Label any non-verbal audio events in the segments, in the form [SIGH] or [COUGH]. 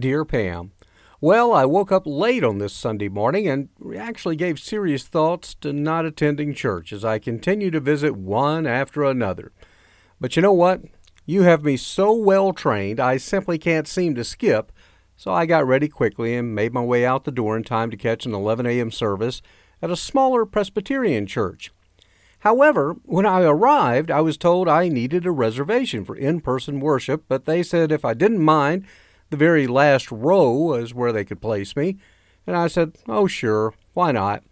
Dear Pam, well, I woke up late on this Sunday morning and actually gave serious thoughts to not attending church as I continue to visit one after another. But you know what? You have me so well trained, I simply can't seem to skip, so I got ready quickly and made my way out the door in time to catch an 11 a.m. service at a smaller Presbyterian church. However, when I arrived, I was told I needed a reservation for in person worship, but they said if I didn't mind, the very last row was where they could place me, and I said, Oh, sure, why not?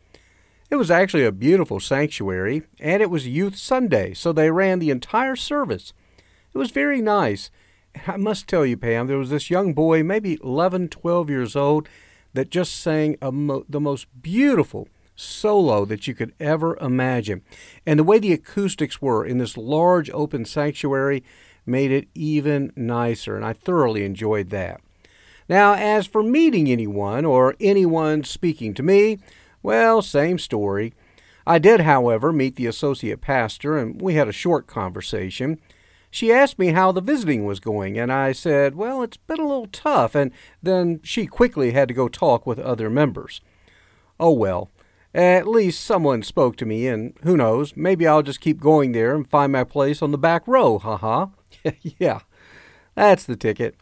It was actually a beautiful sanctuary, and it was Youth Sunday, so they ran the entire service. It was very nice. I must tell you, Pam, there was this young boy, maybe 11, 12 years old, that just sang mo- the most beautiful solo that you could ever imagine. And the way the acoustics were in this large open sanctuary made it even nicer, and I thoroughly enjoyed that. Now, as for meeting anyone or anyone speaking to me, well, same story. I did, however, meet the associate pastor, and we had a short conversation. She asked me how the visiting was going, and I said, Well, it's been a little tough, and then she quickly had to go talk with other members. Oh well, at least someone spoke to me, and who knows, maybe I'll just keep going there and find my place on the back row, ha ha. [LAUGHS] yeah, that's the ticket.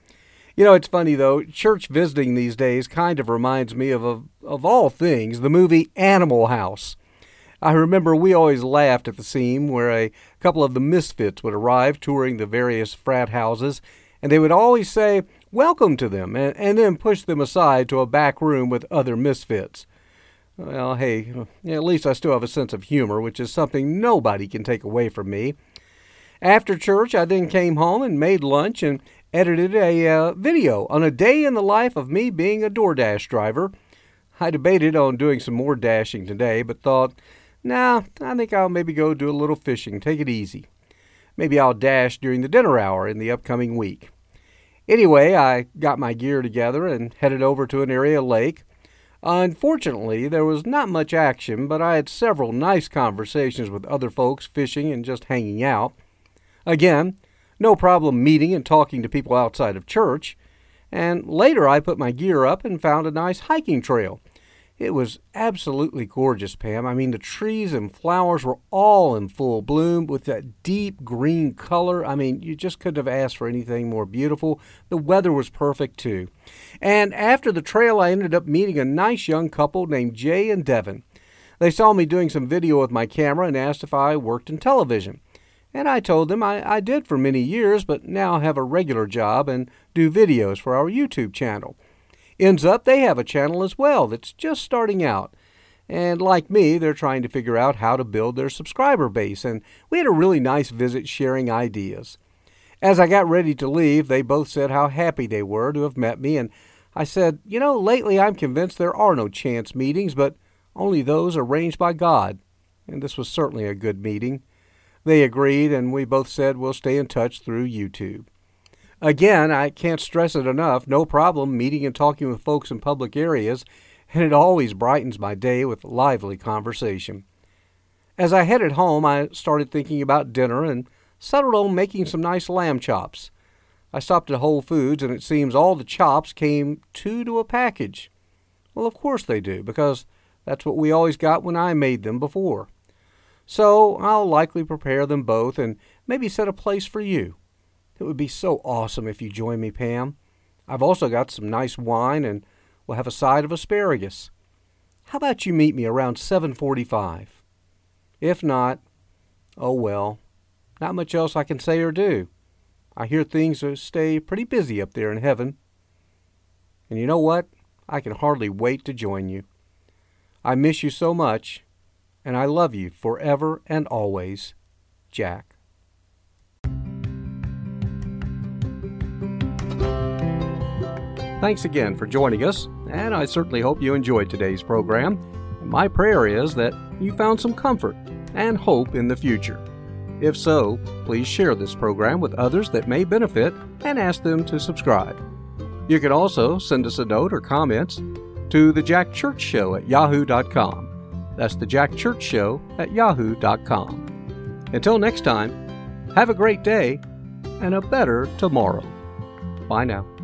You know, it's funny though, church visiting these days kind of reminds me of, of, of all things, the movie Animal House. I remember we always laughed at the scene where a couple of the misfits would arrive touring the various frat houses, and they would always say, Welcome to them, and, and then push them aside to a back room with other misfits. Well, hey, at least I still have a sense of humor, which is something nobody can take away from me. After church, I then came home and made lunch and edited a uh, video on a day in the life of me being a DoorDash driver. I debated on doing some more dashing today, but thought, nah, I think I'll maybe go do a little fishing, take it easy. Maybe I'll dash during the dinner hour in the upcoming week. Anyway, I got my gear together and headed over to an area lake. Unfortunately, there was not much action, but I had several nice conversations with other folks fishing and just hanging out. Again, no problem meeting and talking to people outside of church. And later I put my gear up and found a nice hiking trail. It was absolutely gorgeous, Pam. I mean, the trees and flowers were all in full bloom with that deep green color. I mean, you just couldn't have asked for anything more beautiful. The weather was perfect, too. And after the trail, I ended up meeting a nice young couple named Jay and Devin. They saw me doing some video with my camera and asked if I worked in television. And I told them I, I did for many years, but now have a regular job and do videos for our YouTube channel. Ends up they have a channel as well that's just starting out. And like me, they're trying to figure out how to build their subscriber base, and we had a really nice visit sharing ideas. As I got ready to leave, they both said how happy they were to have met me, and I said, You know, lately I'm convinced there are no chance meetings, but only those arranged by God. And this was certainly a good meeting. They agreed, and we both said we'll stay in touch through YouTube. Again, I can't stress it enough no problem meeting and talking with folks in public areas, and it always brightens my day with lively conversation. As I headed home, I started thinking about dinner and settled on making some nice lamb chops. I stopped at Whole Foods, and it seems all the chops came two to a package. Well, of course they do, because that's what we always got when I made them before. So I'll likely prepare them both and maybe set a place for you. It would be so awesome if you join me, Pam. I've also got some nice wine, and we'll have a side of asparagus. How about you meet me around 7:45? If not, oh well, not much else I can say or do. I hear things stay pretty busy up there in heaven. And you know what? I can hardly wait to join you. I miss you so much, and I love you forever and always, Jack. Thanks again for joining us, and I certainly hope you enjoyed today's program. My prayer is that you found some comfort and hope in the future. If so, please share this program with others that may benefit and ask them to subscribe. You can also send us a note or comments to the Jack Church Show at yahoo.com. That's the Jack Church Show at yahoo.com. Until next time, have a great day and a better tomorrow. Bye now.